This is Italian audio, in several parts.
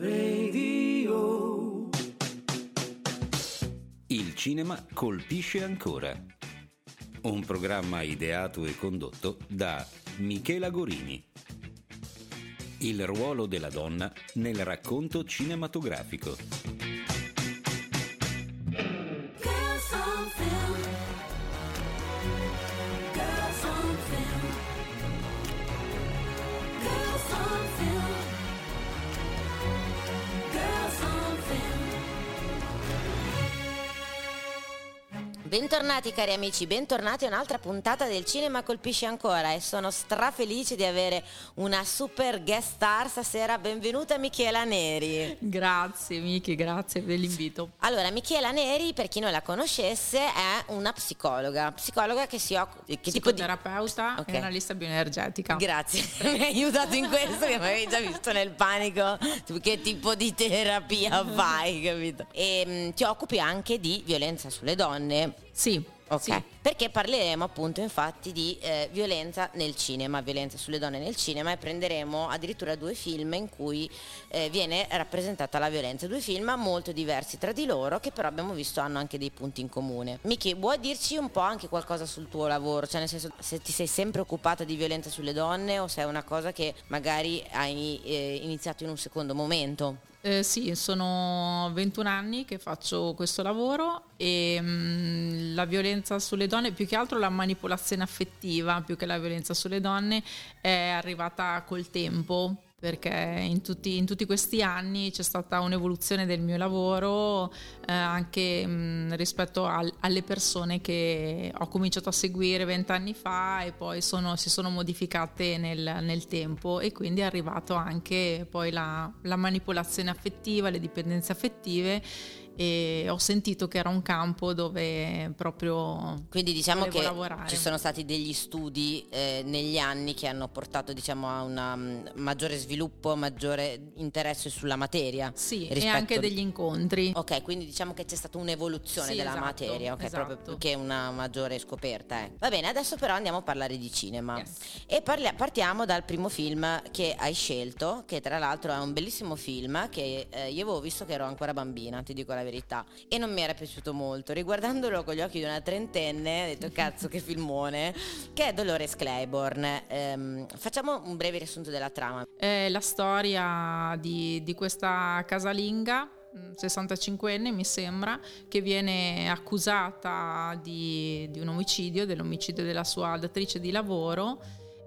Radio. Il cinema colpisce ancora. Un programma ideato e condotto da Michela Gorini. Il ruolo della donna nel racconto cinematografico. Bentornati cari amici, bentornati a un'altra puntata del Cinema Colpisce Ancora e sono strafelice di avere una super guest star stasera, benvenuta Michela Neri. Grazie Miki, grazie per l'invito. Allora, Michela Neri, per chi non la conoscesse, è una psicologa, psicologa che si occupa... Che tipo di... Psicoterapeuta Ok. e analista bioenergetica. Grazie, mi hai aiutato in questo che mi avevi già visto nel panico. Che tipo di terapia fai, capito? E mm, ti occupi anche di violenza sulle donne. Sì, Ok, sì. perché parleremo appunto infatti di eh, violenza nel cinema, violenza sulle donne nel cinema e prenderemo addirittura due film in cui eh, viene rappresentata la violenza, due film molto diversi tra di loro che però abbiamo visto hanno anche dei punti in comune. Miki, vuoi dirci un po' anche qualcosa sul tuo lavoro? Cioè nel senso se ti sei sempre occupata di violenza sulle donne o se è una cosa che magari hai eh, iniziato in un secondo momento? Eh, sì, sono 21 anni che faccio questo lavoro e mm, la violenza sulle donne, più che altro la manipolazione affettiva, più che la violenza sulle donne, è arrivata col tempo. Perché in tutti, in tutti questi anni c'è stata un'evoluzione del mio lavoro eh, anche mm, rispetto al- alle persone che ho cominciato a seguire vent'anni fa e poi sono- si sono modificate nel, nel tempo e quindi è arrivato anche poi la, la manipolazione affettiva, le dipendenze affettive e ho sentito che era un campo dove proprio Quindi diciamo che lavorare. ci sono stati degli studi eh, negli anni che hanno portato diciamo, a un maggiore sviluppo, maggiore interesse sulla materia. Sì, e anche degli incontri. Ok, quindi diciamo che c'è stata un'evoluzione Sì, della esatto, materia, ok, esatto. proprio che una maggiore scoperta. eh. Va bene, adesso però andiamo a parlare di cinema. Yes. E parlia- partiamo dal primo film che hai scelto, che tra l'altro è un bellissimo film che eh, io avevo visto che ero ancora bambina, ti dico la verità, e non mi era piaciuto molto. Riguardandolo con gli occhi di una trentenne, ho detto cazzo che filmone, che è Dolores Claiborne. Ehm, facciamo un breve riassunto della trama. È la storia di, di questa casalinga, mm, 65enne mi sembra, che viene accusata di, di un omicidio, dell'omicidio della sua datrice di lavoro.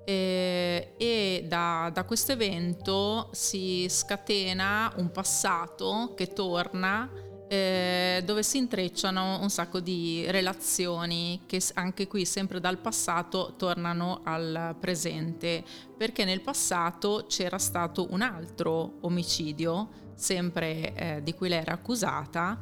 eh, e da, da questo evento si scatena un passato che torna eh, dove si intrecciano un sacco di relazioni che anche qui sempre dal passato tornano al presente. Perché nel passato c'era stato un altro omicidio sempre eh, di cui lei era accusata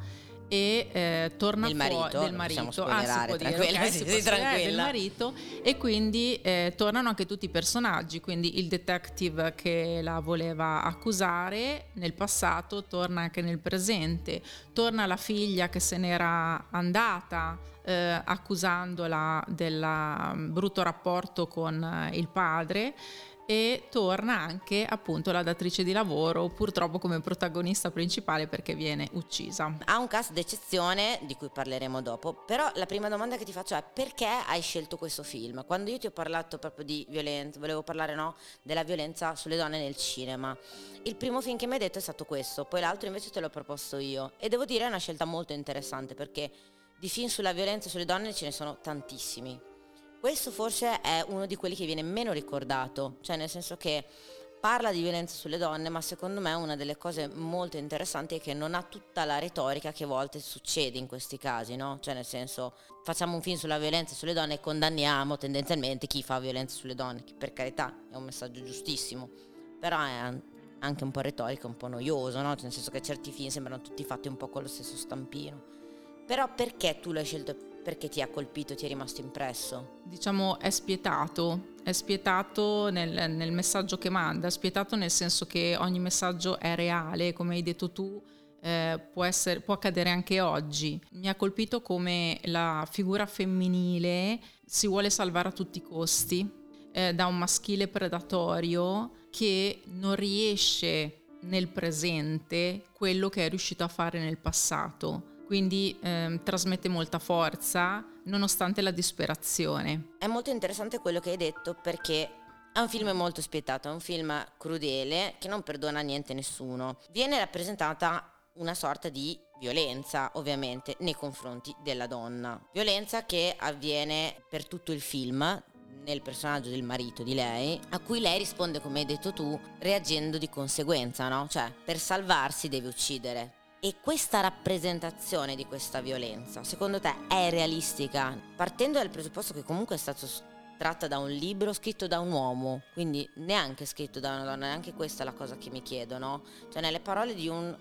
e eh, torna Del fuori marito, del lo marito, Ah, si può dire, può spoilerare, del marito. E quindi eh, tornano anche tutti i personaggi, quindi il detective che la voleva accusare nel passato torna anche nel presente, torna la figlia che se n'era andata eh, accusandola del mm, brutto rapporto con eh, il padre e torna anche appunto la datrice di lavoro purtroppo come protagonista principale perché viene uccisa. Ha un cast d'eccezione di cui parleremo dopo, però la prima domanda che ti faccio è perché hai scelto questo film? Quando io ti ho parlato proprio di violenza, volevo parlare no, della violenza sulle donne nel cinema, il primo film che mi hai detto è stato questo, poi l'altro invece te l'ho proposto io e devo dire è una scelta molto interessante perché di film sulla violenza sulle donne ce ne sono tantissimi. Questo forse è uno di quelli che viene meno ricordato, cioè nel senso che parla di violenza sulle donne, ma secondo me una delle cose molto interessanti è che non ha tutta la retorica che a volte succede in questi casi, no? Cioè nel senso facciamo un film sulla violenza sulle donne e condanniamo tendenzialmente chi fa violenza sulle donne, che per carità è un messaggio giustissimo, però è an- anche un po' retorico, un po' noioso, no? Cioè, nel senso che certi film sembrano tutti fatti un po' con lo stesso stampino. Però perché tu l'hai scelto? Perché ti ha colpito, ti è rimasto impresso? diciamo è spietato, è spietato nel, nel messaggio che manda, è spietato nel senso che ogni messaggio è reale, come hai detto tu, eh, può, essere, può accadere anche oggi. Mi ha colpito come la figura femminile si vuole salvare a tutti i costi eh, da un maschile predatorio che non riesce nel presente quello che è riuscito a fare nel passato. Quindi ehm, trasmette molta forza nonostante la disperazione. È molto interessante quello che hai detto perché è un film molto spietato, è un film crudele che non perdona niente a nessuno. Viene rappresentata una sorta di violenza, ovviamente, nei confronti della donna. Violenza che avviene per tutto il film nel personaggio del marito di lei, a cui lei risponde, come hai detto tu, reagendo di conseguenza, no? Cioè, per salvarsi deve uccidere. E questa rappresentazione di questa violenza, secondo te, è realistica? Partendo dal presupposto che comunque è stato tratta da un libro scritto da un uomo, quindi neanche scritto da una donna, neanche questa è la cosa che mi chiedo, no? Cioè nelle parole di un,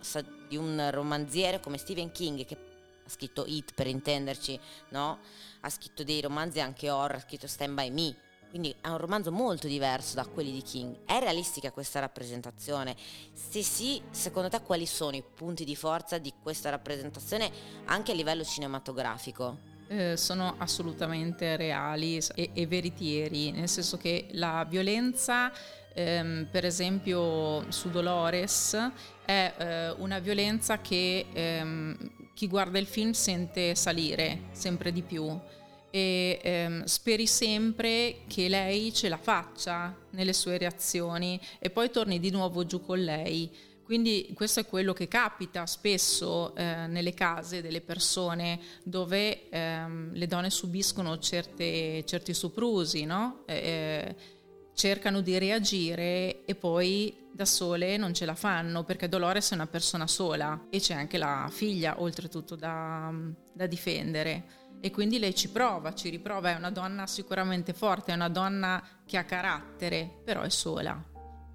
di un romanziere come Stephen King, che ha scritto It per intenderci, no? Ha scritto dei romanzi anche horror, ha scritto Stand By Me, quindi è un romanzo molto diverso da quelli di King. È realistica questa rappresentazione? Se sì, secondo te quali sono i punti di forza di questa rappresentazione anche a livello cinematografico? Eh, sono assolutamente reali e, e veritieri, nel senso che la violenza, ehm, per esempio su Dolores, è eh, una violenza che ehm, chi guarda il film sente salire sempre di più e ehm, speri sempre che lei ce la faccia nelle sue reazioni e poi torni di nuovo giù con lei. Quindi questo è quello che capita spesso eh, nelle case delle persone dove ehm, le donne subiscono certe- certi soprusi, no? Eh, cercano di reagire e poi da sole non ce la fanno perché Dolores è una persona sola e c'è anche la figlia oltretutto da, da difendere e quindi lei ci prova, ci riprova, è una donna sicuramente forte, è una donna che ha carattere, però è sola.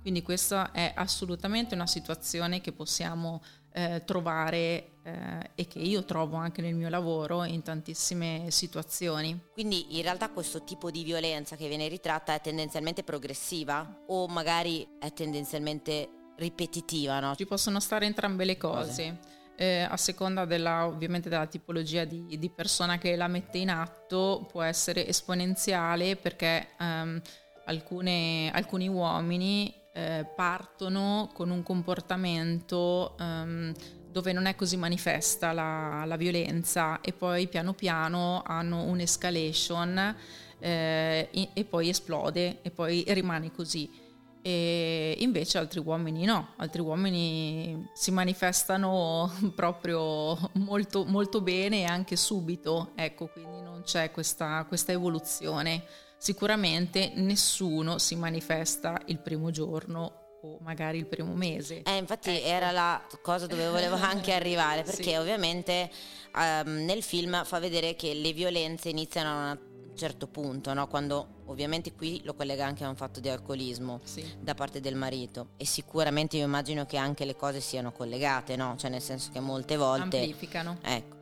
Quindi questa è assolutamente una situazione che possiamo eh, trovare eh, e che io trovo anche nel mio lavoro in tantissime situazioni. Quindi in realtà questo tipo di violenza che viene ritratta è tendenzialmente progressiva o magari è tendenzialmente ripetitiva, no? Ci possono stare entrambe le cose. Eh, a seconda della, ovviamente della tipologia di, di persona che la mette in atto può essere esponenziale perché ehm, alcune- alcuni uomini eh, partono con un comportamento ehm, dove non è così manifesta la, la violenza e poi piano piano hanno un'escalation eh, e, e poi esplode e poi rimane così. E invece altri uomini no, altri uomini si manifestano proprio molto, molto bene e anche subito, ecco, quindi non c'è questa, questa evoluzione. Sicuramente nessuno si manifesta il primo giorno o magari il primo mese. Eh, infatti Ecco. era la cosa dove volevo anche arrivare, perché Sì. ovviamente ehm, nel film fa vedere che le violenze iniziano a certo punto, no? quando ovviamente qui lo collega anche a un fatto di alcolismo Sì. da parte del marito e sicuramente io immagino che anche le cose siano collegate, no? cioè nel senso che molte volte... Amplificano. Ecco.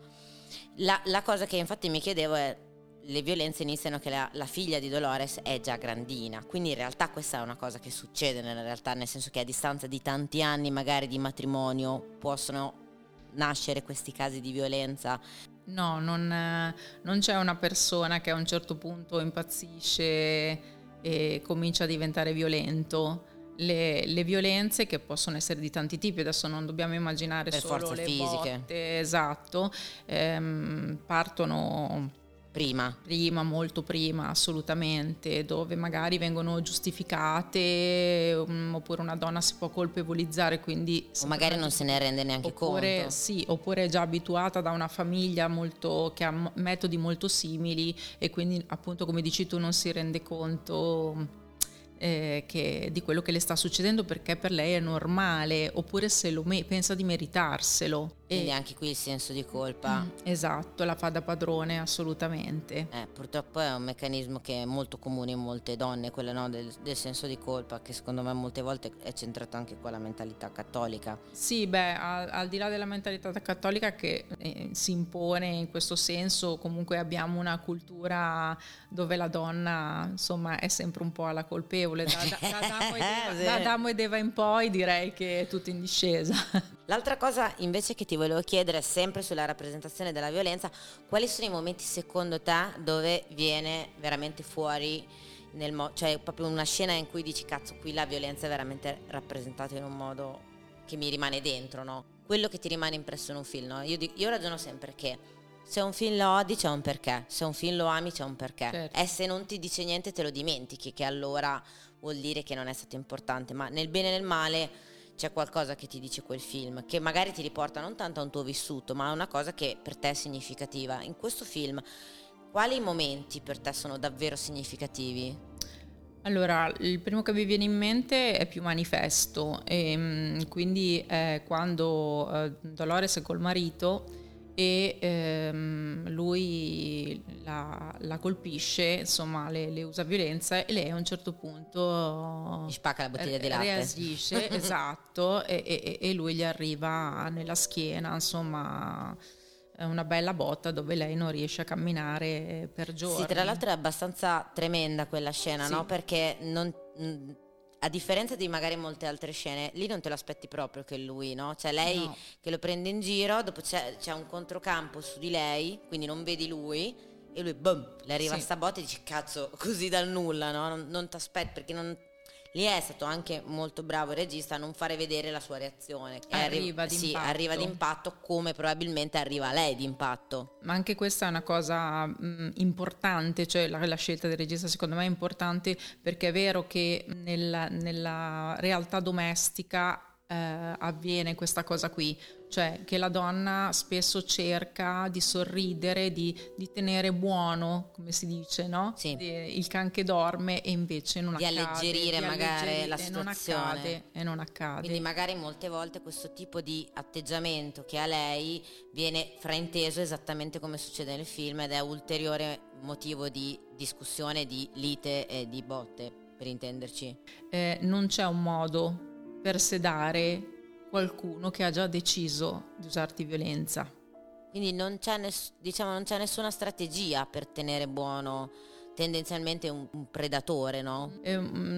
La, la cosa che infatti mi chiedevo è, le violenze iniziano che la, la figlia di Dolores è già grandina, quindi in realtà questa è una cosa che succede nella realtà, nel senso che a distanza di tanti anni magari di matrimonio possono nascere questi casi di violenza. No, non, non c'è una persona che a un certo punto impazzisce e comincia a diventare violento. Le, le violenze che possono essere di tanti tipi, adesso non dobbiamo immaginare Per solo forze le fisiche. botte, esatto, ehm, partono Prima, prima, molto prima, assolutamente, dove magari vengono giustificate um, oppure una donna si può colpevolizzare, quindi o magari non se ne rende neanche oppure, conto. sì, oppure è già abituata da una famiglia molto, che ha metodi molto simili e quindi appunto come dici tu non si rende conto eh, che- di quello che le sta succedendo perché per lei è normale oppure se lo me- pensa di meritarselo. E- Quindi anche qui il senso di colpa. Mm, esatto, la fa da padrone assolutamente. Eh, purtroppo è un meccanismo che è molto comune in molte donne, quello no, del, del senso di colpa, che secondo me molte volte è centrato anche con la mentalità cattolica. Sì, beh, al, al di là della mentalità cattolica che eh, si impone in questo senso, comunque abbiamo una cultura dove la donna, insomma, è sempre un po' alla colpevole. Da, da- da Adamo, e Eva, da Adamo ed Eva in poi direi che è tutto in discesa. L'altra cosa invece che ti volevo chiedere, sempre sulla rappresentazione della violenza, quali sono i momenti secondo te dove viene veramente fuori, nel mo- cioè proprio una scena in cui dici cazzo qui la violenza è veramente rappresentata in un modo che mi rimane dentro, no? Quello che ti rimane impresso in un film, no? Io, di- io ragiono sempre che se un film lo odi c'è un perché, se un film lo ami c'è un perché. Certo. E se non ti dice niente te lo dimentichi, che allora vuol dire che non è stato importante, ma nel bene e nel male c'è qualcosa che ti dice quel film, che magari ti riporta non tanto a un tuo vissuto, ma a una cosa che per te è significativa. In questo film, quali momenti per te sono davvero significativi? Allora, il primo che mi viene in mente è più manifesto, e, mm, quindi è quando eh, Dolores col marito e ehm, lui la, la colpisce, insomma le, le usa violenza e lei a un certo punto Gli spacca la bottiglia di latte. reagisce, esatto, e, e- e lui gli arriva nella schiena, insomma una bella botta dove lei non riesce a camminare per giorni. Sì, tra l'altro è abbastanza tremenda quella scena, Sì. no? Perché non- a differenza di magari molte altre scene, lì non te lo aspetti proprio che lui, no? Cioè lei No. che lo prende in giro, dopo c'è, c'è un controcampo su di lei, quindi non vedi lui, e lui, boom, le arriva Sì. sta botta e dici, cazzo, così dal nulla, no? Non, non ti aspetti, perché non... Lì è stato anche molto bravo il regista a non fare vedere la sua reazione. che arri- Arriva Sì, arriva d'impatto come probabilmente arriva lei d'impatto. Ma anche questa è una cosa mh, importante, cioè la, la scelta del regista secondo me è importante perché è vero che nella, nella realtà domestica eh, avviene questa cosa qui, cioè che la donna spesso cerca di sorridere, di, di tenere buono, come si dice, no? Sì. Di- il can che dorme e invece non Di accade. alleggerire magari la e non situazione. accade, e non accade. Quindi magari molte volte questo tipo di atteggiamento che ha lei viene frainteso esattamente come succede nel film ed è ulteriore motivo di discussione, di lite e di botte, per intenderci. eh, non c'è un modo per sedare qualcuno che ha già deciso di usarti violenza. Quindi non c'è, ness- diciamo, non c'è nessuna strategia per tenere buono tendenzialmente un, un predatore, no? Eh,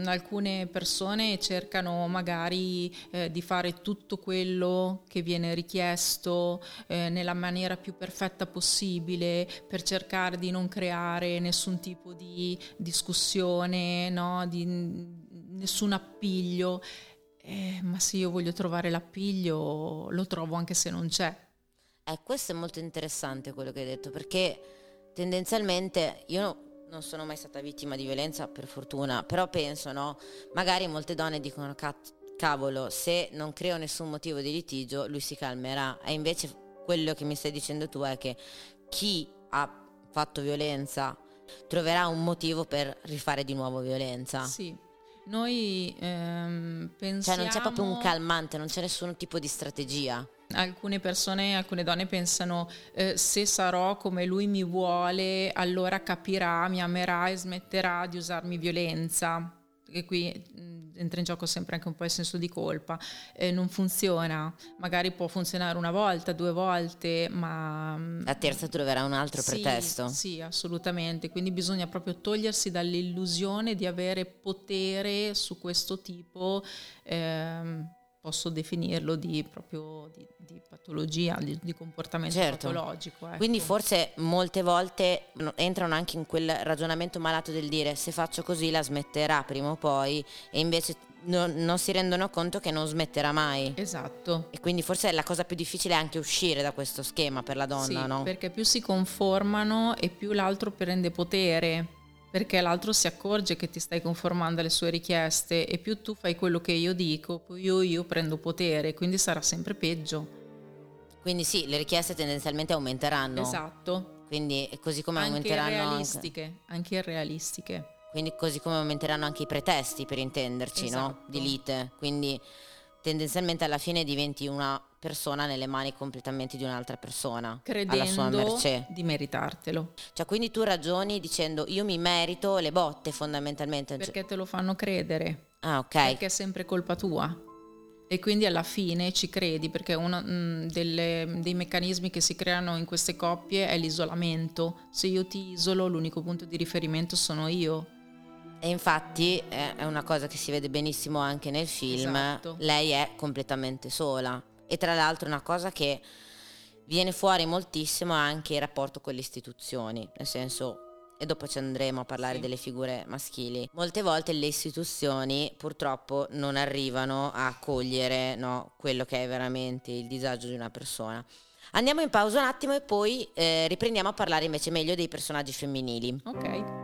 alcune persone cercano magari eh, di fare tutto quello che viene richiesto eh, nella maniera più perfetta possibile per cercare di non creare nessun tipo di discussione, no? di nessun appiglio. Eh, ma se io voglio trovare l'appiglio, lo trovo anche se non c'è. Eh, questo è molto interessante quello che hai detto, perché tendenzialmente io no- non sono mai stata vittima di violenza, per fortuna, però penso, no? Magari molte donne dicono, "Cat- cavolo, se non creo nessun motivo di litigio, lui si calmerà. E invece quello che mi stai dicendo tu è che chi ha fatto violenza troverà un motivo per rifare di nuovo violenza. Sì. Noi ehm, Cioè pensiamo... non c'è proprio un calmante, non c'è nessun tipo di strategia. Alcune persone, alcune donne pensano eh, se sarò come lui mi vuole, allora capirà, mi amerà e smetterà di usarmi violenza. E qui mh, entra in gioco sempre anche un po' il senso di colpa. Eh, non funziona, magari può funzionare una volta, due volte, ma... mh, La terza troverà un altro sì, pretesto. Sì, assolutamente. Quindi bisogna proprio togliersi dall'illusione di avere potere su questo tipo, ehm, posso definirlo di proprio di, di patologia, di, di comportamento Certo. patologico. ecco. Quindi forse molte volte no- entrano anche in quel ragionamento malato del dire se faccio così la smetterà prima o poi e invece non, non si rendono conto che non smetterà mai. Esatto. E quindi forse la cosa più difficile è anche uscire da questo schema per la donna, Sì, no? perché più si conformano e più l'altro prende potere, perché l'altro si accorge che ti stai conformando alle sue richieste e più tu fai quello che io dico, poi io, io prendo potere, quindi sarà sempre peggio. Quindi sì, le richieste tendenzialmente aumenteranno. Esatto. Quindi così come Anche aumenteranno anche, realistiche, anche irrealistiche. quindi così come aumenteranno anche i pretesti per intenderci, no? Esatto. Di lite. Quindi tendenzialmente alla fine diventi una persona nelle mani completamente di un'altra persona, alla sua Credendo mercé. di meritartelo. Cioè, quindi tu ragioni dicendo io mi merito le botte fondamentalmente. Cioè- Perché te lo fanno credere. ah, ok. Perché è sempre colpa tua. E quindi alla fine ci credi perché uno mh, delle- dei meccanismi che si creano in queste coppie è l'isolamento. Se io ti isolo, l'unico punto di riferimento sono io. E infatti è è una cosa che si vede benissimo anche nel film. Esatto. Lei è completamente sola. E tra l'altro una cosa che viene fuori moltissimo anche il rapporto con le istituzioni. Nel senso, e dopo ci andremo a parlare Sì. delle figure maschili. Molte volte le istituzioni purtroppo non arrivano a cogliere no, quello che è veramente il disagio di una persona. Andiamo in pausa un attimo e poi eh, riprendiamo a parlare invece meglio dei personaggi femminili. Ok.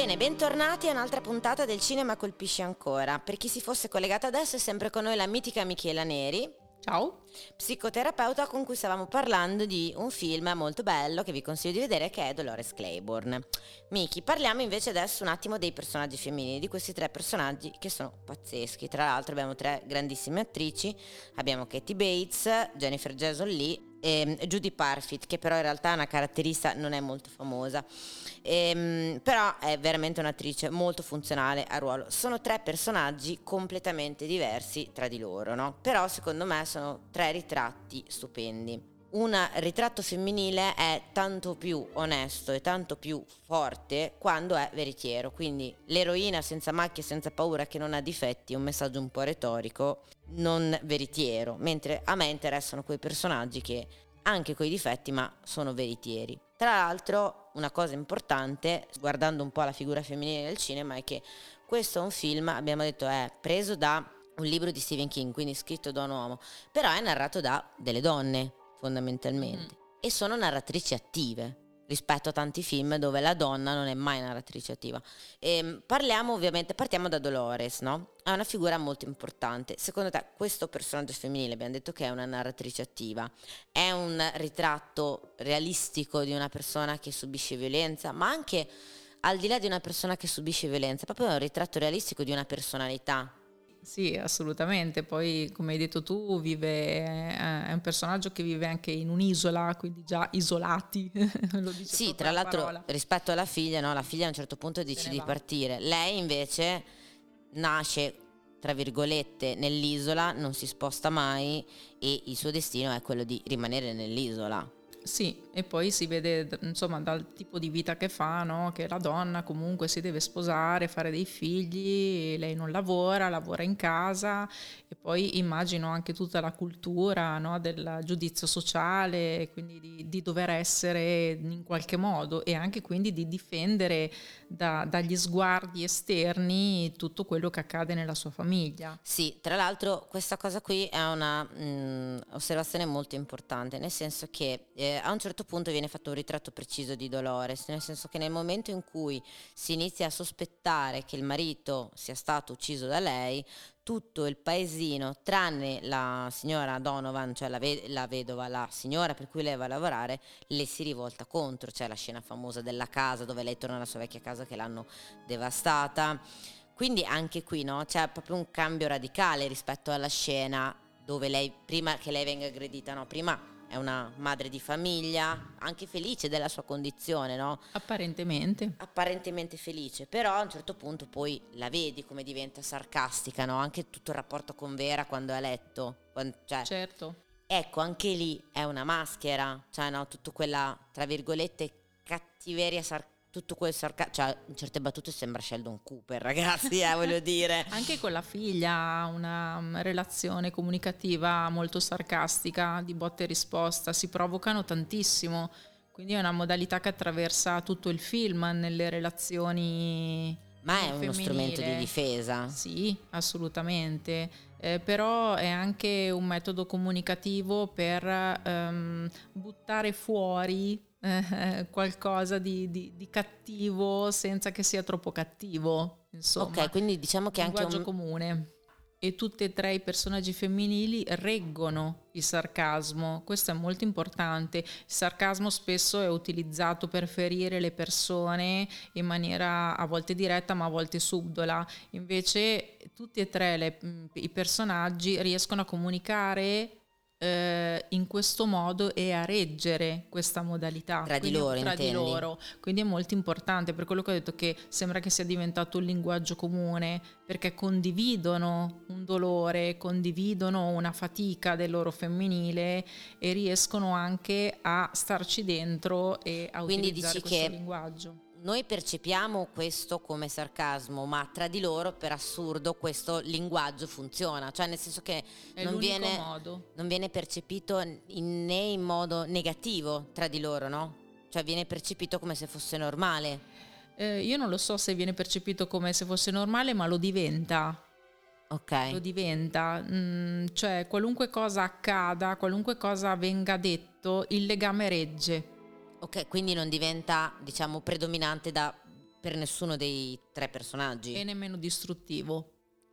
Bene, bentornati a un'altra puntata del Cinema Colpisce Ancora. Per chi si fosse collegato adesso è sempre con noi la mitica Michela Neri, Ciao. psicoterapeuta con cui stavamo parlando di un film molto bello che vi consiglio di vedere che è Dolores Claiborne. Miki, parliamo invece adesso un attimo dei personaggi femminili, di questi tre personaggi che sono pazzeschi. Tra l'altro abbiamo tre grandissime attrici, abbiamo Katie Bates, Jennifer Jason Lee e Judy Parfit, che però in realtà è una caratterista non è molto famosa. Ehm, però è veramente un'attrice molto funzionale al ruolo. Sono tre personaggi completamente diversi tra di loro, no? Però secondo me sono tre ritratti stupendi. Un ritratto femminile è tanto più onesto e tanto più forte quando è veritiero. Quindi l'eroina senza macchie, senza paura, che non ha difetti, è un messaggio un po' retorico, non veritiero. Mentre a me interessano quei personaggi che anche coi difetti, ma sono veritieri. Tra l'altro, una cosa importante, guardando un po' la figura femminile nel cinema, è che questo è un film, abbiamo detto, è preso da un libro di Stephen King, quindi scritto da un uomo, però è narrato da delle donne, fondamentalmente, e sono narratrici attive rispetto a tanti film dove la donna non è mai narratrice attiva. Ehm, parliamo ovviamente, partiamo da Dolores, no? È una figura molto importante. Secondo te questo personaggio femminile, abbiamo detto che è una narratrice attiva, è un ritratto realistico di una persona che subisce violenza, ma anche al di là di una persona che subisce violenza, proprio un ritratto realistico di una personalità. Sì, assolutamente. Poi, come hai detto tu, vive, eh, è un personaggio che vive anche in un'isola, quindi già isolati. Lo dice Sì, tra la l'altro parola. rispetto alla figlia, no? la figlia a un certo punto decide di va. partire. Lei invece nasce, tra virgolette, nell'isola, non si sposta mai e il suo destino è quello di rimanere nell'isola. Sì, e poi si vede insomma dal tipo di vita che fa, no? che la donna comunque si deve sposare, fare dei figli, lei non lavora, lavora in casa e poi immagino anche tutta la cultura no? del giudizio sociale, quindi di, di dover essere in qualche modo e anche quindi di difendere da- dagli sguardi esterni tutto quello che accade nella sua famiglia. Sì, tra l'altro questa cosa qui è una mm, osservazione molto importante, nel senso che eh, a un certo punto viene fatto un ritratto preciso di Dolores, nel senso che nel momento in cui si inizia a sospettare che il marito sia stato ucciso da lei, tutto il paesino, tranne la signora Donovan, cioè la, ve- la vedova, la signora per cui lei va a lavorare, le si rivolta contro. C'è la scena famosa della casa dove lei torna alla sua vecchia casa che l'hanno devastata. Quindi anche qui no? c'è proprio un cambio radicale rispetto alla scena dove lei, prima che lei venga aggredita, no? prima è una madre di famiglia, anche felice della sua condizione, no? Apparentemente. apparentemente felice, però a un certo punto poi la vedi come diventa sarcastica, no? Anche tutto il rapporto con Vera quando è a letto, quan- cioè, Certo. ecco, anche lì è una maschera, cioè no, tutto quella, tra virgolette, cattiveria, sar- tutto quel sarcasmo, cioè in certe battute sembra Sheldon Cooper, ragazzi, eh, voglio dire. Anche con la figlia ha una mm, relazione comunicativa molto sarcastica, di botte e risposta, si provocano tantissimo, quindi è una modalità che attraversa tutto il film nelle relazioni. Ma è del uno femminile. strumento di difesa. Sì, assolutamente, Eh, però è anche un metodo comunicativo per ehm, buttare fuori eh, qualcosa di, di- di cattivo senza che sia troppo cattivo. Insomma Ok, quindi diciamo che anche linguaggio un... comune. E tutti e tre i personaggi femminili reggono il sarcasmo, questo è molto importante. Il sarcasmo spesso è utilizzato per ferire le persone in maniera a volte diretta ma a volte subdola. Invece tutti e tre le- mh, i personaggi riescono a comunicare eh, in questo modo e a reggere questa modalità Tra di Quindi- loro, tra di loro. Quindi è molto importante per quello che ho detto che sembra che sia diventato un linguaggio comune perché condividono un dolore, condividono una fatica del loro femminile e riescono anche a starci dentro e a Quindi utilizzare questo che- linguaggio. Noi percepiamo questo come sarcasmo, ma tra di loro, per assurdo, questo linguaggio funziona. Cioè, nel senso che non viene, non viene percepito in- né in modo negativo tra di loro, no? Cioè, viene percepito come se fosse normale. Eh, io non lo so se viene percepito come se fosse normale, ma lo diventa. Ok. lo diventa, Mm, cioè qualunque cosa accada, qualunque cosa venga detto, il legame regge. Ok, quindi non diventa, diciamo, predominante da- per nessuno dei tre personaggi. e nemmeno distruttivo.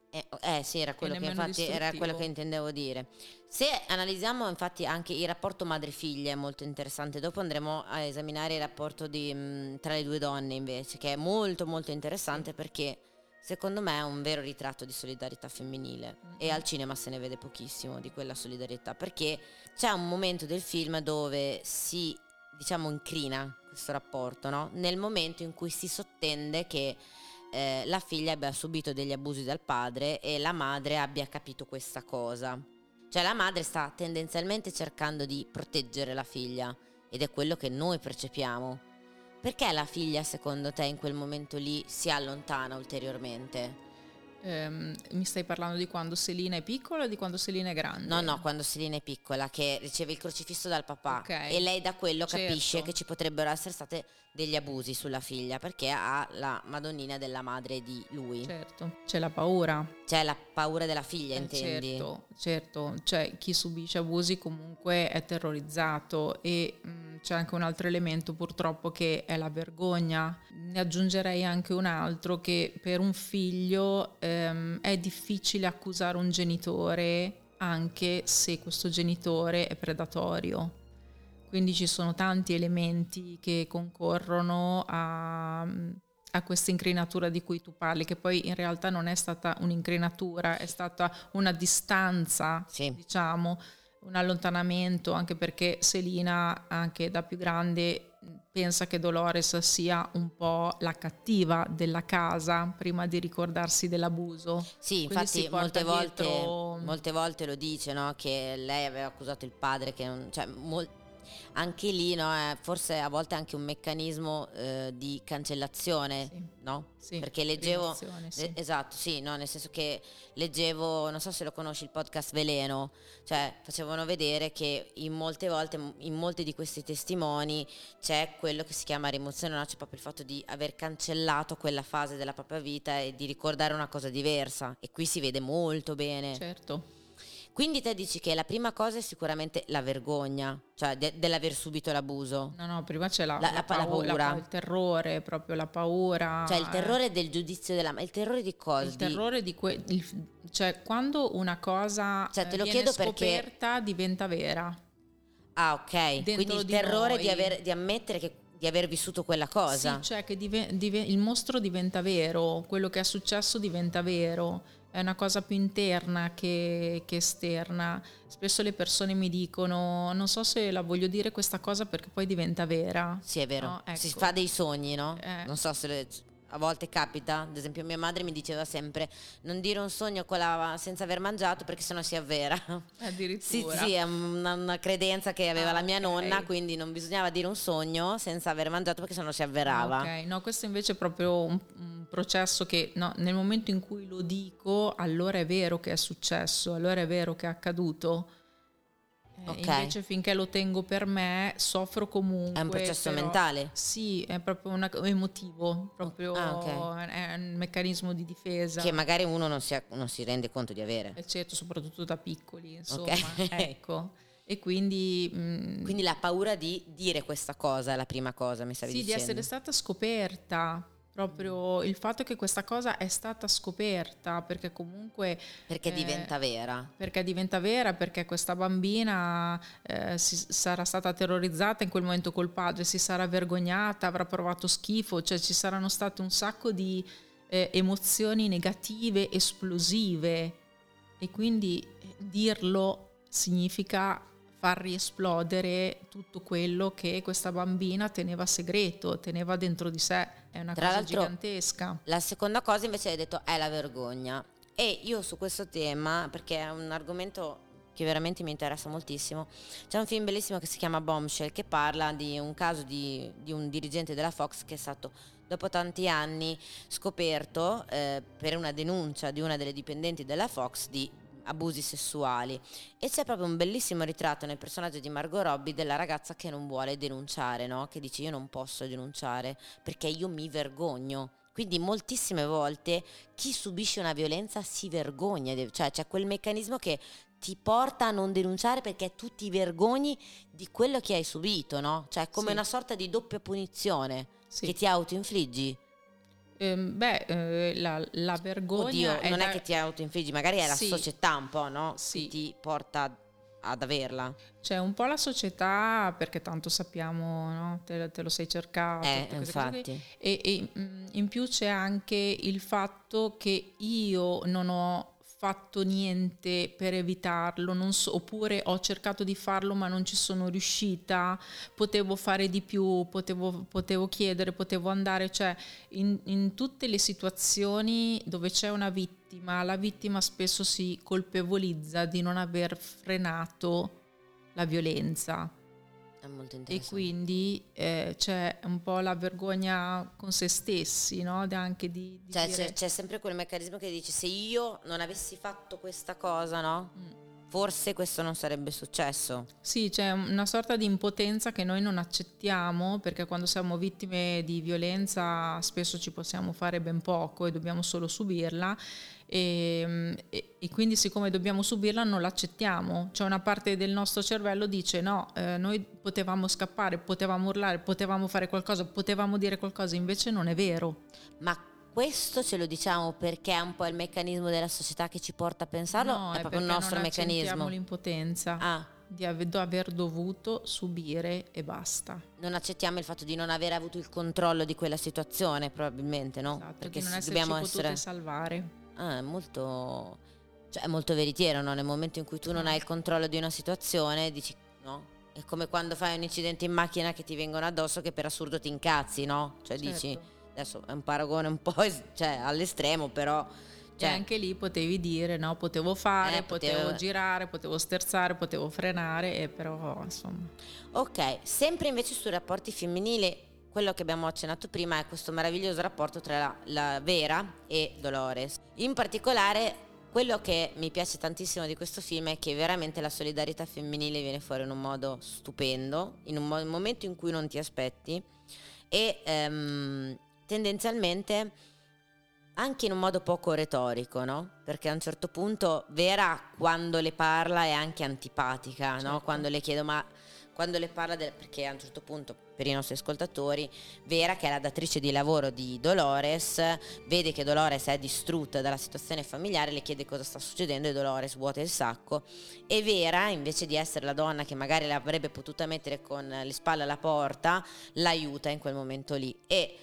Eh, eh, sì, era quello, che, infatti, era quello che intendevo dire. Se analizziamo infatti anche il rapporto madre-figlia è molto interessante, dopo andremo a esaminare il rapporto di, mh, tra le due donne invece, che è molto molto interessante perché secondo me è un vero ritratto di solidarietà femminile e al cinema se ne vede pochissimo di quella solidarietà perché c'è un momento del film dove si diciamo incrina questo rapporto, no? nel momento in cui si sottende che eh, la figlia abbia subito degli abusi dal padre e la madre abbia capito questa cosa. Cioè la madre sta tendenzialmente cercando di proteggere la figlia ed è quello che noi percepiamo. Perché la figlia, secondo te, in quel momento lì si allontana ulteriormente? Ehm, mi stai parlando di quando Selina è piccola o di quando Selina è grande? No, no, quando Selina è piccola, che riceve il crocifisso dal papà Ok. e lei da quello Certo. capisce che ci potrebbero essere state degli abusi sulla figlia perché ha la madonnina della madre di lui. Certo, c'è la paura. Cioè la paura della figlia, Eh, intendi? Certo, certo, cioè chi subisce abusi comunque è terrorizzato e mh, c'è anche un altro elemento purtroppo che è la vergogna. Ne aggiungerei anche un altro che per un figlio ehm, è difficile accusare un genitore anche se questo genitore è predatorio. Quindi ci sono tanti elementi che concorrono a, a questa incrinatura di cui tu parli, che poi in realtà non è stata un'incrinatura, è stata una distanza, Sì. diciamo, un allontanamento, anche perché Selina, anche da più grande, pensa che Dolores sia un po' la cattiva della casa prima di ricordarsi dell'abuso. Sì, infatti molte volte, dietro- molte volte lo dice, no? Che lei aveva accusato il padre, che non, cioè, mol- anche lì, no? È forse a volte anche un meccanismo eh, di cancellazione, Sì. no? Sì, Perché leggevo, sì. esatto, sì, no? Nel senso che leggevo, non so se lo conosci, il podcast Veleno, cioè facevano vedere che in molte volte, in molti di questi testimoni c'è quello che si chiama rimozione, no? c'è proprio il fatto di aver cancellato quella fase della propria vita e di ricordare una cosa diversa e qui si vede molto bene. Certo. Quindi te dici che la prima cosa è sicuramente la vergogna, cioè de- dell'aver subito l'abuso. No, no, prima c'è la, La- la la- la pau- la paura. pa- il terrore, proprio la paura. Cioè il eh, terrore del giudizio della il terrore di cosa? il terrore di que- il- cioè quando una cosa Cioè, te eh, lo viene chiedo perché- scoperta diventa vera. Ah, ok. dentro Quindi il di terrore noi. di, aver- di ammettere che- di aver vissuto quella cosa. Sì, cioè che dive- dive- il mostro diventa vero, quello che è successo diventa vero, è una cosa più interna che, che esterna. Spesso le persone mi dicono, non so se la voglio dire questa cosa perché poi diventa vera. Sì, è vero. No, Si ecco. fa dei sogni, no? Eh. Non so se le- a volte capita. Ad esempio, mia madre mi diceva sempre: non dire un sogno la- senza aver mangiato perché sennò si avvera. Sì, Addirittura. sì, è una, una credenza che aveva Ah, la mia ok. nonna, quindi non bisognava dire un sogno senza aver mangiato perché sennò si avverava. Ok, no, questo invece è proprio un processo che no, nel momento in cui lo dico, allora è vero che è successo, allora è vero che è accaduto. Eh, Ok. Invece finché lo tengo per me, soffro comunque. È un processo però- mentale? Sì, è proprio una- emotivo, proprio Ah, ok. è un meccanismo di difesa. Che magari uno non si, non si rende conto di avere. Eh, certo, soprattutto da piccoli, insomma. Ok. ecco. E quindi... mm, Quindi la paura di dire questa cosa è la prima cosa, mi stavi Sì, di dicendo. essere stata scoperta. Proprio il fatto che questa cosa è stata scoperta perché comunque Perché eh, diventa vera. perché diventa vera, perché questa bambina eh, si- sarà stata terrorizzata in quel momento col padre, si sarà vergognata, avrà provato schifo, cioè ci saranno state un sacco di eh, emozioni negative, esplosive e quindi eh, dirlo significa far riesplodere tutto quello che questa bambina teneva segreto, teneva dentro di sé, è una Tra cosa gigantesca. La seconda cosa invece hai detto è la vergogna. E io su questo tema, perché è un argomento che veramente mi interessa moltissimo, c'è un film bellissimo che si chiama Bombshell che parla di un caso di, di un dirigente della Fox che è stato dopo tanti anni scoperto eh, per una denuncia di una delle dipendenti della Fox di abusi sessuali e c'è proprio un bellissimo ritratto nel personaggio di Margot Robbie della ragazza che non vuole denunciare, no? che dice io non posso denunciare perché io mi vergogno. Quindi moltissime volte chi subisce una violenza si vergogna, cioè c'è quel meccanismo che ti porta a non denunciare perché tu ti vergogni di quello che hai subito, no? Cioè è come Sì. una sorta di doppia punizione Sì. che ti autoinfliggi. Ehm, beh, eh, la, la vergogna Oddio, non da- è che ti autoinfliggi, magari è la Sì. società un po', no? Sì. Che ti porta ad averla. C'è un po' la società, perché tanto sappiamo, no? te, te lo sei cercato. Eh, infatti. E, e, mm, in più c'è anche il fatto che io non ho fatto niente per evitarlo, so- oppure ho cercato di farlo ma non ci sono riuscita, potevo fare di più, potevo, potevo chiedere, potevo andare, cioè in, in tutte le situazioni dove c'è una vittima, la vittima spesso si colpevolizza di non aver frenato la violenza e quindi eh, c'è un po' la vergogna con se stessi, no? Anche di, di Cioè, dire- c'è, c'è sempre quel meccanismo che dice se io non avessi fatto questa cosa, no? Mm. Forse questo non sarebbe successo. Sì, c'è una sorta di impotenza che noi non accettiamo perché quando siamo vittime di violenza spesso ci possiamo fare ben poco e dobbiamo solo subirla e, e- e quindi siccome dobbiamo subirla non l'accettiamo. C'è una parte del nostro cervello dice no, eh, noi potevamo scappare, potevamo urlare, potevamo fare qualcosa, potevamo dire qualcosa, invece non è vero. Ma questo ce lo diciamo perché è un po' il meccanismo della società che ci porta a pensarlo? no, è proprio il nostro non meccanismo. l'impotenza Ah, di ave- aver dovuto subire e basta. non accettiamo il fatto di non aver avuto il controllo di quella situazione, probabilmente, no? Esatto, perché di non se esserci dobbiamo essere salvare. Ah, è molto cioè è molto veritiero, no? Nel momento in cui tu non hai il controllo di una situazione, dici no? È come quando fai un incidente in macchina che ti vengono addosso che per assurdo ti incazzi, no? Cioè dici Certo. adesso è un paragone un po' cioè, all'estremo, però Cioè, cioè, anche lì potevi dire, no, potevo fare, Eh, potevo, potevo- girare, potevo sterzare, potevo frenare, e però insomma. Ok, sempre invece sui rapporti femminili, quello che abbiamo accennato prima è questo meraviglioso rapporto tra la, la Vera e Dolores. In particolare, quello che mi piace tantissimo di questo film è che veramente la solidarietà femminile viene fuori in un modo stupendo, in un mo- momento in cui non ti aspetti e ehm, tendenzialmente anche in un modo poco retorico, no? Perché a un certo punto Vera quando le parla è anche antipatica, no? Certo. Quando le chiedo ma quando le parla del perché a un certo punto per i nostri ascoltatori Vera che è la datrice di lavoro di Dolores vede che Dolores è distrutta dalla situazione familiare le chiede cosa sta succedendo e Dolores vuota il sacco. E Vera invece di essere la donna che magari l'avrebbe potuta mettere con le spalle alla porta l'aiuta in quel momento lì. E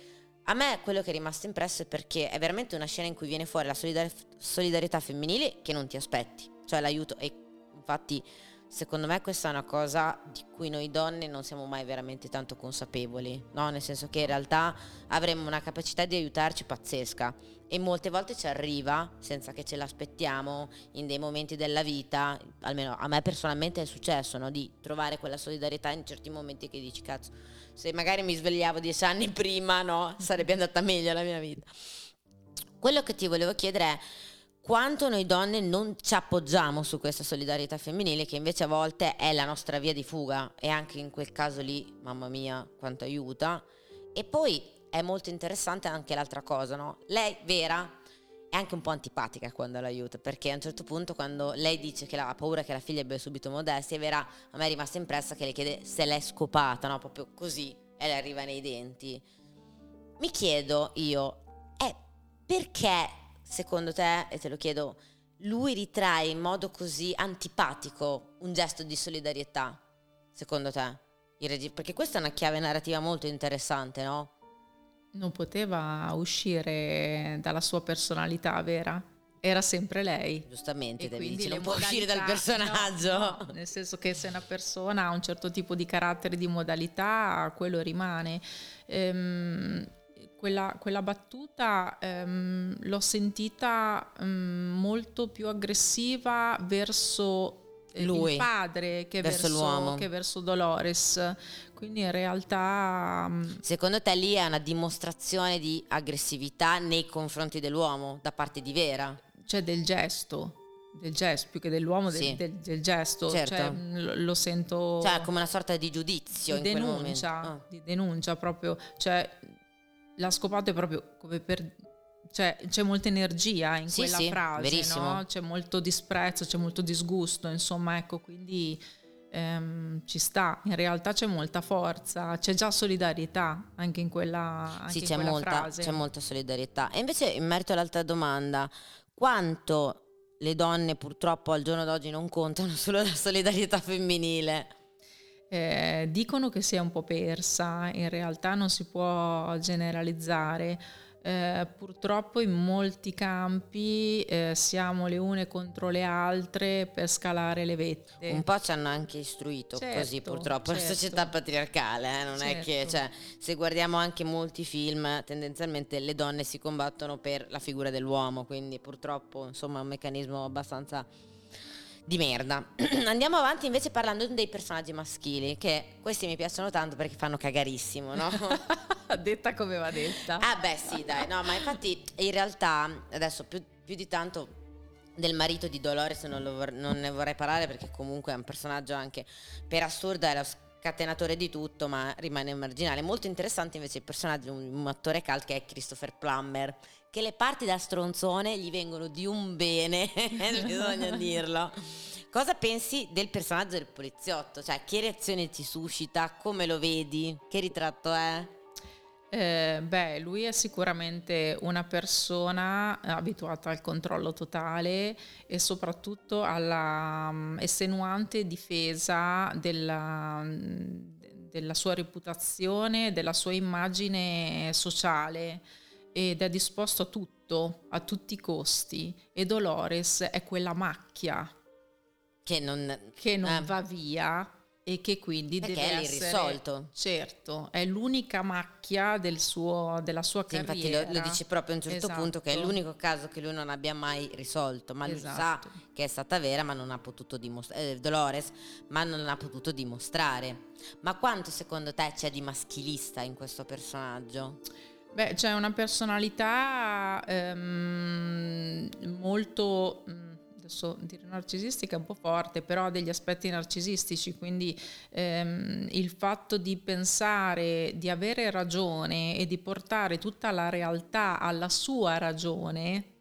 a me quello che è rimasto impresso è perché è veramente una scena in cui viene fuori la solidar- solidarietà femminile che non ti aspetti, cioè l'aiuto e infatti secondo me questa è una cosa di cui noi donne non siamo mai veramente tanto consapevoli, no? Nel senso che in realtà avremmo una capacità di aiutarci pazzesca e molte volte ci arriva senza che ce l'aspettiamo in dei momenti della vita, almeno a me personalmente è successo, no? Di trovare quella solidarietà in certi momenti che dici cazzo se magari mi svegliavo dieci anni prima, no, sarebbe andata meglio la mia vita. Quello che ti volevo chiedere è quanto noi donne non ci appoggiamo su questa solidarietà femminile che invece a volte è la nostra via di fuga e anche in quel caso lì, mamma mia, quanto aiuta. E poi è molto interessante anche l'altra cosa, no? Lei, Vera, è anche un po' antipatica quando l'aiuta, perché a un certo punto quando lei dice che ha paura che la figlia abbia subito modestia, Vera a me è rimasta impressa che le chiede se l'è scopata, no? Proprio così, e le arriva nei denti. Mi chiedo io, è perché secondo te, e te lo chiedo, lui ritrae in modo così antipatico un gesto di solidarietà, secondo te? Perché questa è una chiave narrativa molto interessante, no? Non poteva uscire dalla sua personalità vera, era sempre lei. Giustamente, devi le non può uscire dal personaggio. no, no, nel senso che se una persona ha un certo tipo di carattere, di modalità, quello rimane. Ehm, quella, quella battuta ehm, l'ho sentita mm, molto più aggressiva verso eh, Lui, il padre che verso verso, l'uomo. che verso Dolores. Quindi in realtà mm, Secondo te lì è una dimostrazione di aggressività nei confronti dell'uomo da parte di Vera? c'è del gesto. Del gesto, più che dell'uomo, del, Sì. del- del gesto, Certo. Cioè, lo, lo sento Cioè, come una sorta di giudizio di denuncia. Ah. di denuncia proprio, cioè l'ha scopato è proprio come per cioè c'è molta energia in Sì, quella sì, frase, no? C'è molto disprezzo, c'è molto disgusto, insomma, ecco, quindi ehm, ci sta, in realtà c'è molta forza, c'è già solidarietà anche in quella, anche Sì, in c'è quella molta, frase. c'è molta solidarietà. E invece, in merito all'altra domanda, quanto le donne purtroppo al giorno d'oggi non contano solo la solidarietà femminile? Eh, dicono che sia un po' persa, in realtà non si può generalizzare. eh, purtroppo in molti campi eh, siamo le une contro le altre per scalare le vette. Un po' ci hanno anche istruito Certo, così purtroppo la certo. società patriarcale, eh, non è che, Certo. cioè, se guardiamo anche molti film, tendenzialmente le donne si combattono per la figura dell'uomo, quindi purtroppo insomma è un meccanismo abbastanza di merda. Andiamo avanti invece parlando dei personaggi maschili, che questi mi piacciono tanto perché fanno cagarissimo, no? detta come va detta. Ah beh sì dai, no ma infatti in realtà adesso più, più di tanto del marito di Dolores non, vor- non ne vorrei parlare perché comunque è un personaggio anche per assurdo è lo scatenatore di tutto ma rimane marginale. Molto interessante invece il personaggio di un, attore cult che è Christopher Plummer che le parti da stronzone gli vengono di un bene, bisogna dirlo. Cosa pensi del personaggio del poliziotto? Cioè, che reazione ti suscita? Come lo vedi? Che ritratto è? Eh, beh, lui è sicuramente una persona abituata al controllo totale e soprattutto alla mm, estenuante difesa della, mm, della sua reputazione, della sua immagine sociale ed è disposto a tutto, a tutti i costi. E Dolores è quella macchia Che non... che non eh. va via e che quindi Perché deve è essere l'irrisolto. certo è l'unica macchia del suo, della sua Sì, infatti carriera lo, lo dice proprio a un certo Esatto. punto che è l'unico caso che lui non abbia mai risolto, ma lui Esatto. sa che è stata vera, ma non ha potuto dimostrare, Dolores, ma non ha potuto dimostrare. Ma quanto secondo te c'è di maschilista in questo personaggio? Beh, c'è una personalità ehm, molto, mm, adesso dire narcisistica è un po' forte, però ha degli aspetti narcisistici, quindi ehm, il fatto di pensare di avere ragione e di portare tutta la realtà alla sua ragione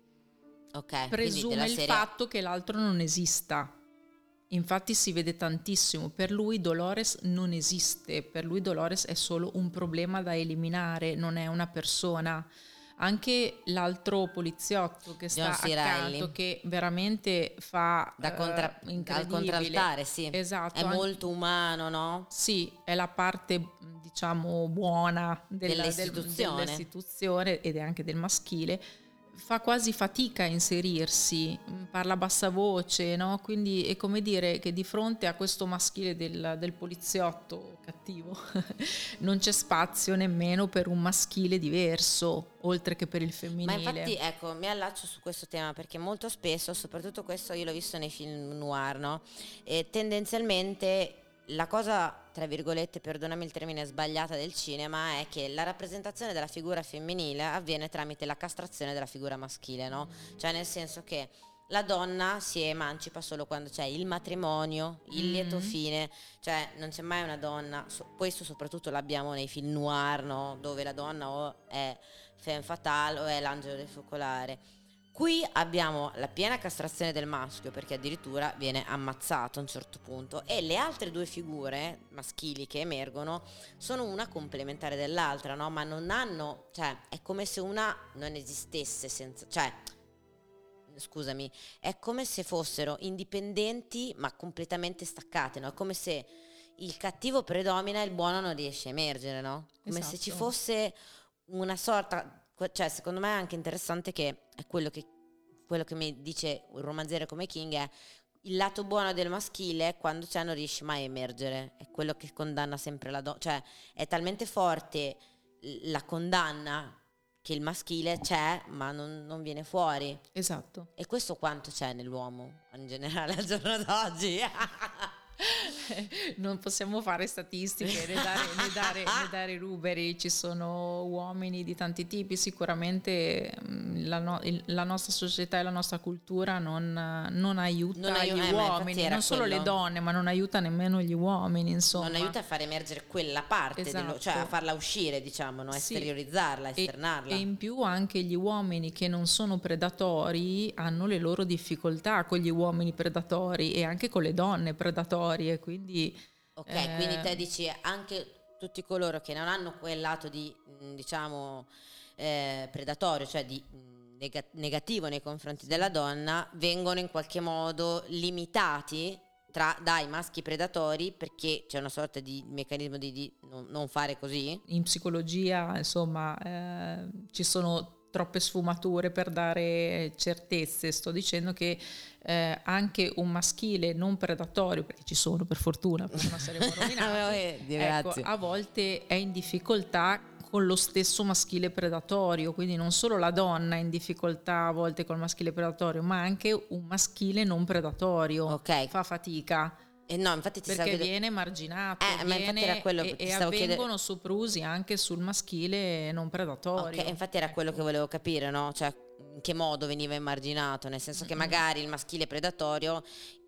Ok, quindi presume il serie- fatto che l'altro non esista. Infatti si vede tantissimo, per lui Dolores non esiste, per lui Dolores è solo un problema da eliminare, non è una persona. Anche l'altro poliziotto che sta accanto, che veramente fa da eh, contra- incredibile. contraltare, sì. Esatto, È anche- molto umano, no? sì, è la parte diciamo buona della- del- Dell'istituzione. dell'istituzione ed è anche del maschile. Fa quasi fatica a inserirsi, mh, parla a bassa voce, no? Quindi è come dire che di fronte a questo maschile del, del poliziotto cattivo non c'è spazio nemmeno per un maschile diverso, oltre che per il Ma femminile. infatti, ecco, mi allaccio su questo tema perché molto spesso, soprattutto questo io l'ho visto nei film noir, no? Tendenzialmente la cosa, tra virgolette, perdonami il termine sbagliata del cinema, è che la rappresentazione della figura femminile avviene tramite la castrazione della figura maschile, no? Cioè nel senso che la donna si emancipa solo quando c'è il matrimonio, il lieto Mhm. fine, cioè non c'è mai una donna, questo soprattutto l'abbiamo nei film noir, no? Dove la donna o è femme fatale o è l'angelo del focolare. Qui abbiamo la piena castrazione del maschio perché addirittura viene ammazzato a un certo punto e le altre due figure maschili che emergono sono una complementare dell'altra, no? Ma non hanno, cioè è come se una non esistesse senza, cioè scusami, è come se fossero indipendenti ma completamente staccate, no? È come se il cattivo predomina e il buono non riesce a emergere, no? Come se ci Esatto. fosse una sorta, cioè secondo me è anche interessante che è quello che, quello che mi dice un romanziere come King è il lato buono del maschile quando c'è non riesce mai a emergere, è quello che condanna sempre la donna, cioè è talmente forte la condanna che il maschile c'è ma non, non viene fuori. Esatto. E questo quanto c'è nell'uomo in generale al giorno d'oggi? non possiamo fare statistiche né dare, né dare- né dare numeri, ci sono uomini di tanti tipi, sicuramente mm, la, no- la nostra società e la nostra cultura non, non aiuta Non aiu- gli eh, uomini, non solo quello. le donne, ma non aiuta nemmeno gli uomini, insomma. non aiuta a far emergere quella parte, dello- cioè a Esatto. farla uscire, diciamo, no? Sì. esteriorizzarla, E- esternarla. E, in più anche gli uomini che non sono predatori hanno le loro difficoltà con gli uomini predatori e anche con le donne predatorie, quindi ok, eh, quindi te dici anche tutti coloro che non hanno quel lato di, mh, diciamo, eh, predatorio, cioè di mh, nega- negativo nei confronti della donna, vengono in qualche modo limitati tra, dai maschi predatori perché c'è una sorta di meccanismo di, di non, non fare così. In psicologia, insomma, eh, ci sono troppe sfumature per dare certezze. Sto dicendo che eh, anche un maschile non predatorio, perché ci sono per fortuna, perché non saremmo rovinati, ecco, a volte è in difficoltà con lo stesso maschile predatorio, quindi non solo la donna è in difficoltà a volte col maschile predatorio, ma anche un maschile non predatorio Ok. fa fatica E no, infatti ti stavo perché chiedendo- viene marginato Eh, ma infatti viene- era quello e, che ti e stavo chiedendo. avvengono soprusi anche sul maschile non predatorio. Ok, infatti era quello che volevo capire, no? Cioè, in che modo veniva emarginato? Nel senso che magari il maschile predatorio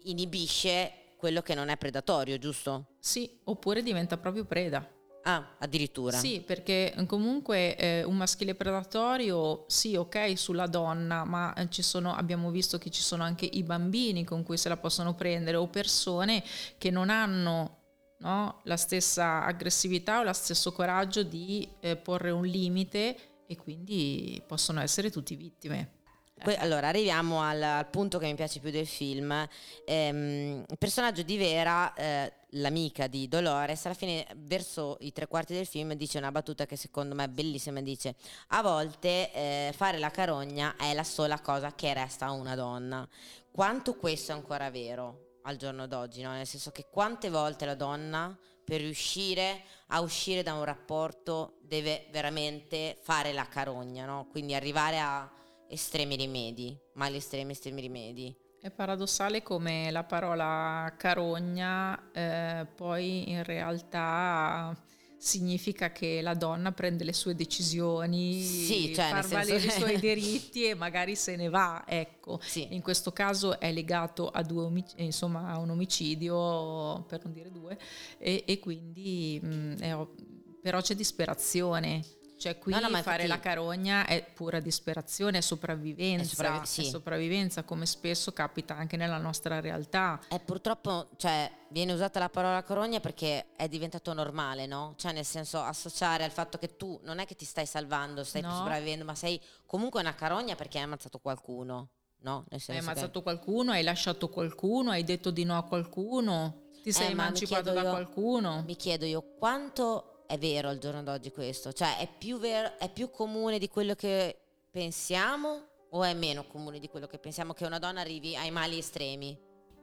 inibisce quello che non è predatorio, giusto? Sì, oppure diventa proprio preda. Ah, addirittura. Sì, perché comunque eh, un maschile predatorio, sì, ok, sulla donna, ma eh, sono, abbiamo visto che ci sono anche i bambini con cui se la possono prendere o persone che non hanno no, la stessa aggressività o lo stesso coraggio di eh, porre un limite e quindi possono essere tutti vittime. Que- allora, arriviamo al, al punto che mi piace più del film. Ehm, il personaggio di Vera, eh, l'amica di Dolores, alla fine, verso i tre quarti del film, dice una battuta che secondo me è bellissima. Dice: A volte eh, fare la carogna è la sola cosa che resta a una donna. Quanto questo è ancora vero al giorno d'oggi, no? Nel senso che quante volte la donna per riuscire a uscire da un rapporto deve veramente fare la carogna, no? Quindi arrivare a estremi rimedi, mali estremi, estremi rimedi. È paradossale come la parola carogna eh, poi in realtà significa che la donna prende le sue decisioni, Sì, cioè, fa valere i che- suoi diritti e magari se ne va, ecco. Sì. In questo caso è legato a, due omic- insomma, a un omicidio, per non dire due, e, e quindi mh, è ov- però c'è disperazione. Cioè qui No, no, fare infatti- la carogna è pura disperazione, è sopravvivenza, È sopravvi- è sì. sopravvivenza come spesso capita anche nella nostra realtà. E purtroppo, cioè, viene usata la parola carogna perché è diventato normale, no? Cioè, nel senso, associare al fatto che tu non è che ti stai salvando, stai No. sopravvivendo, ma sei comunque una carogna perché hai ammazzato qualcuno, no? Nel Hai senso che- ammazzato qualcuno, hai lasciato qualcuno, hai detto di no a qualcuno, ti sei Eh, emancipato da io- qualcuno. Mi chiedo io quanto è vero al giorno d'oggi questo? Cioè è più, ver- è più comune di quello che pensiamo o è meno comune di quello che pensiamo che una donna arrivi ai mali estremi?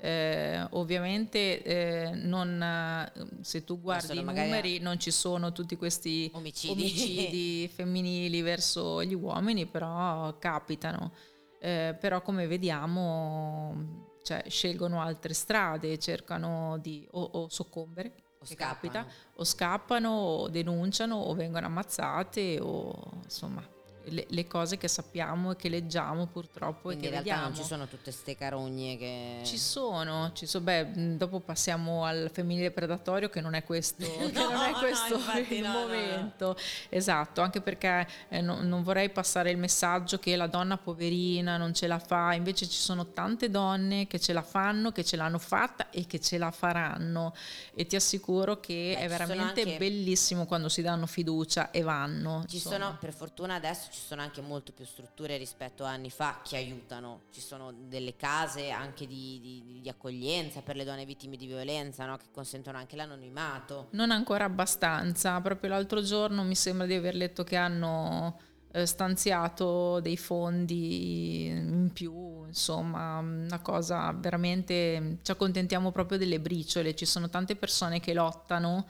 Eh, ovviamente eh, non, se tu guardi i numeri non ci sono tutti questi Omicidi. omicidi femminili verso gli uomini, però capitano. Eh, però come vediamo cioè, scelgono altre strade, cercano di o, o soccombere, O che scappano. capita, o scappano o denunciano o vengono ammazzate o insomma le, le cose che sappiamo e che leggiamo purtroppo Quindi e in che realtà vediamo. non ci sono tutte ste carogne che... Ci sono, ci sono, beh, dopo passiamo al femminile predatorio che non è questo, che No, non è no, questo infatti il no, no, no. momento. Esatto, anche perché eh, no- non vorrei passare il messaggio che la donna poverina non ce la fa, invece ci sono tante donne che ce la fanno, che ce l'hanno fatta e che ce la faranno e ti assicuro che Beh, è veramente anche- bellissimo quando si danno fiducia e vanno. Ci insomma. sono, per fortuna adesso ci sono anche molto più strutture rispetto a anni fa che aiutano. Ci sono delle case anche di, di- di accoglienza per le donne vittime di violenza, no? che consentono anche l'anonimato. Non ancora abbastanza, proprio l'altro giorno mi sembra di aver letto che hanno eh, stanziato dei fondi in più, insomma, una cosa veramente ci accontentiamo proprio delle briciole, ci sono tante persone che lottano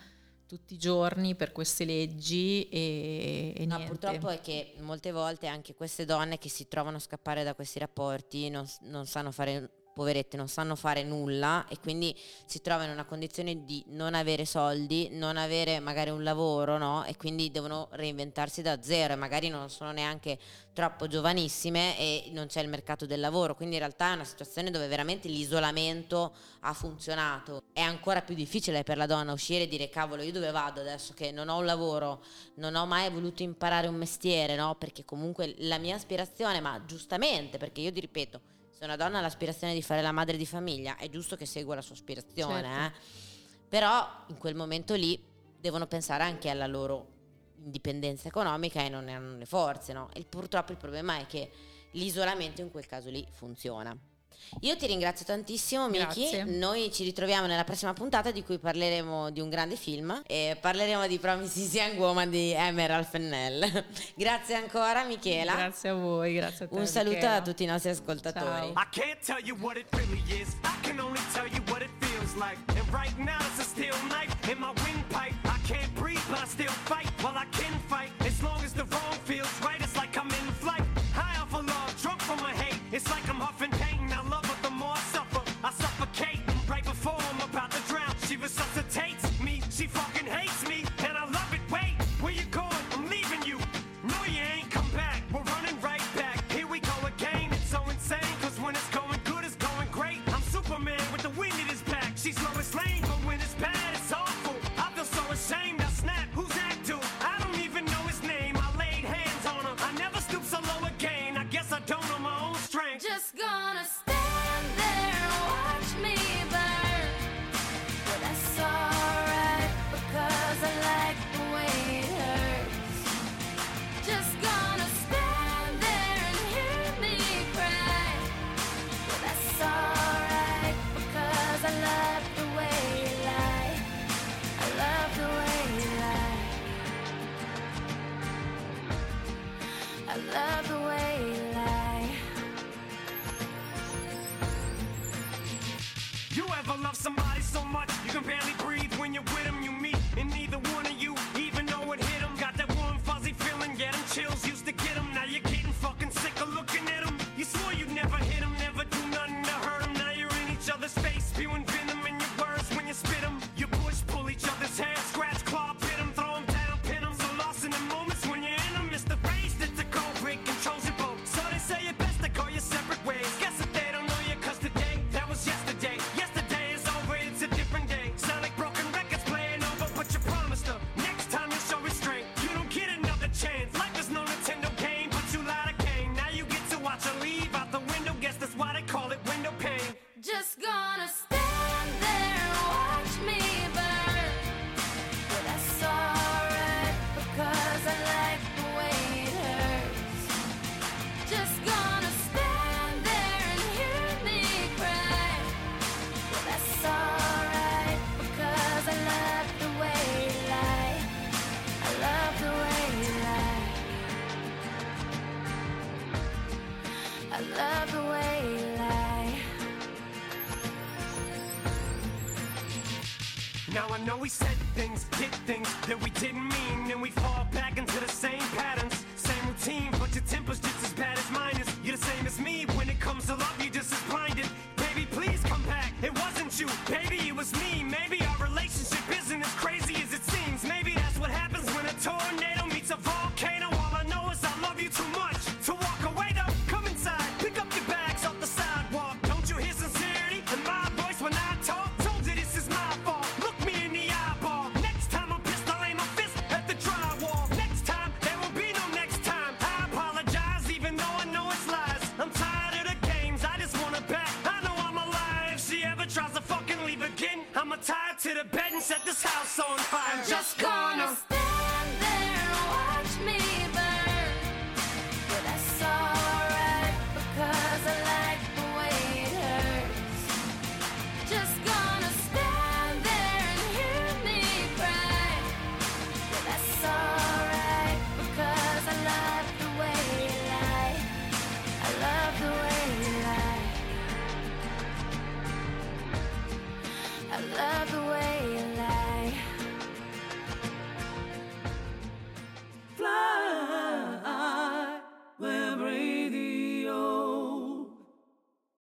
tutti i giorni per queste leggi e, e No, purtroppo è che molte volte anche queste donne che si trovano a scappare da questi rapporti non, non sanno fare, poverette, non sanno fare nulla e quindi si trovano in una condizione di non avere soldi, non avere magari un lavoro, no? E quindi devono reinventarsi da zero e magari non sono neanche troppo giovanissime e non c'è il mercato del lavoro, quindi in realtà è una situazione dove veramente l'isolamento ha funzionato. È ancora più difficile per la donna uscire e dire cavolo io dove vado adesso che non ho un lavoro, non ho mai voluto imparare un mestiere, no? Perché comunque la mia aspirazione, ma giustamente, perché io ti ripeto, se una donna ha l'aspirazione di fare la madre di famiglia, è giusto che segua la sua aspirazione, Certo. eh? Però in quel momento lì devono pensare anche alla loro indipendenza economica e non ne hanno le forze, no? E purtroppo il problema è che l'isolamento in quel caso lì funziona. Io ti ringrazio tantissimo Miki, noi ci ritroviamo nella prossima puntata di cui parleremo di un grande film e parleremo di Promises Young Woman di Emerald Fennell. grazie ancora Michela. Grazie a voi, grazie a te. Un saluto Michela. a tutti i nostri ascoltatori. Ciao. I can't tell you what it really is, I can only tell you what it feels like. And right now it's a steel knife in my windpipe. I can't breathe but I still fight while I can Now I know we said things, did things that we didn't mean, and we fall back into the same patterns, same routine. But your temper's just as bad as mine is. You're the same as me when it comes to love, you're just as blinded. Baby, please come back. It wasn't you, baby, it was me, man.